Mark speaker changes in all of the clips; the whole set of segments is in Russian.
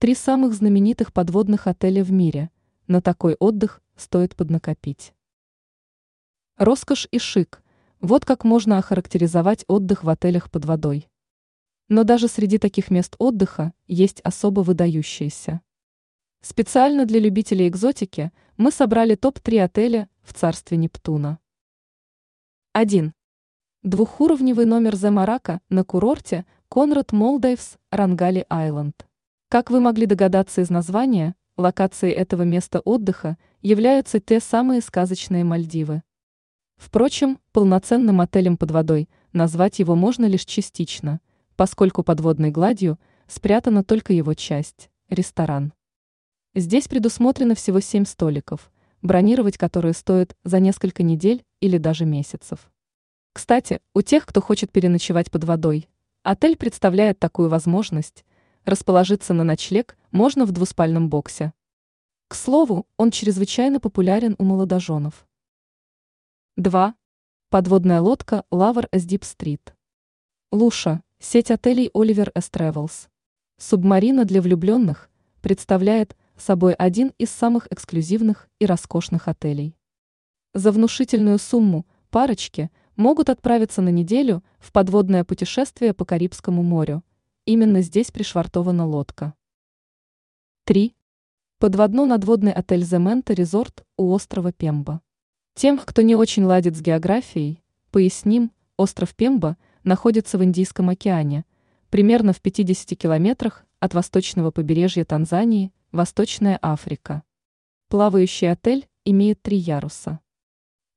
Speaker 1: Три самых знаменитых подводных отеля в мире. На такой отдых стоит поднакопить. Роскошь и шик. Вот как можно охарактеризовать отдых в отелях под водой. Но даже среди таких мест отдыха есть особо выдающиеся. Специально для любителей экзотики мы собрали топ-3 отеля в царстве Нептуна. 1. Двухуровневый номер Замарака на курорте Конрад Молдайвс, Рангали Айленд. Как вы могли догадаться из названия, локацией этого места отдыха являются те самые сказочные Мальдивы. Впрочем, полноценным отелем под водой назвать его можно лишь частично, поскольку под водной гладью спрятана только его часть – ресторан. Здесь предусмотрено всего семь столиков, бронировать которые стоит за несколько недель или даже месяцев. Кстати, у тех, кто хочет переночевать под водой, отель представляет такую возможность – Расположиться на ночлег можно в двуспальном боксе. К слову, он чрезвычайно популярен у молодоженов. 2. Подводная лодка Лавр с Дип Стрит. Луша, сеть отелей Оливер S. Travels. Субмарина для влюбленных представляет собой один из самых эксклюзивных и роскошных отелей. За внушительную сумму парочки могут отправиться на неделю в подводное путешествие по Карибскому морю, Именно здесь пришвартована лодка. 3. Подводно-надводный отель Земента Резорт у острова Пемба. Тем, кто не очень ладит с географией, поясним, остров Пемба находится в Индийском океане, примерно в 50 километрах от восточного побережья Танзании, Восточная Африка. Плавающий отель имеет три яруса.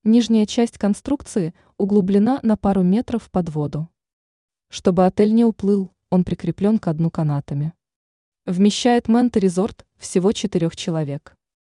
Speaker 1: Нижняя часть конструкции углублена на пару метров под воду. Чтобы отель не уплыл, он прикреплен к дну канатами. Вмещает Мэнта Резорт всего четырех человек.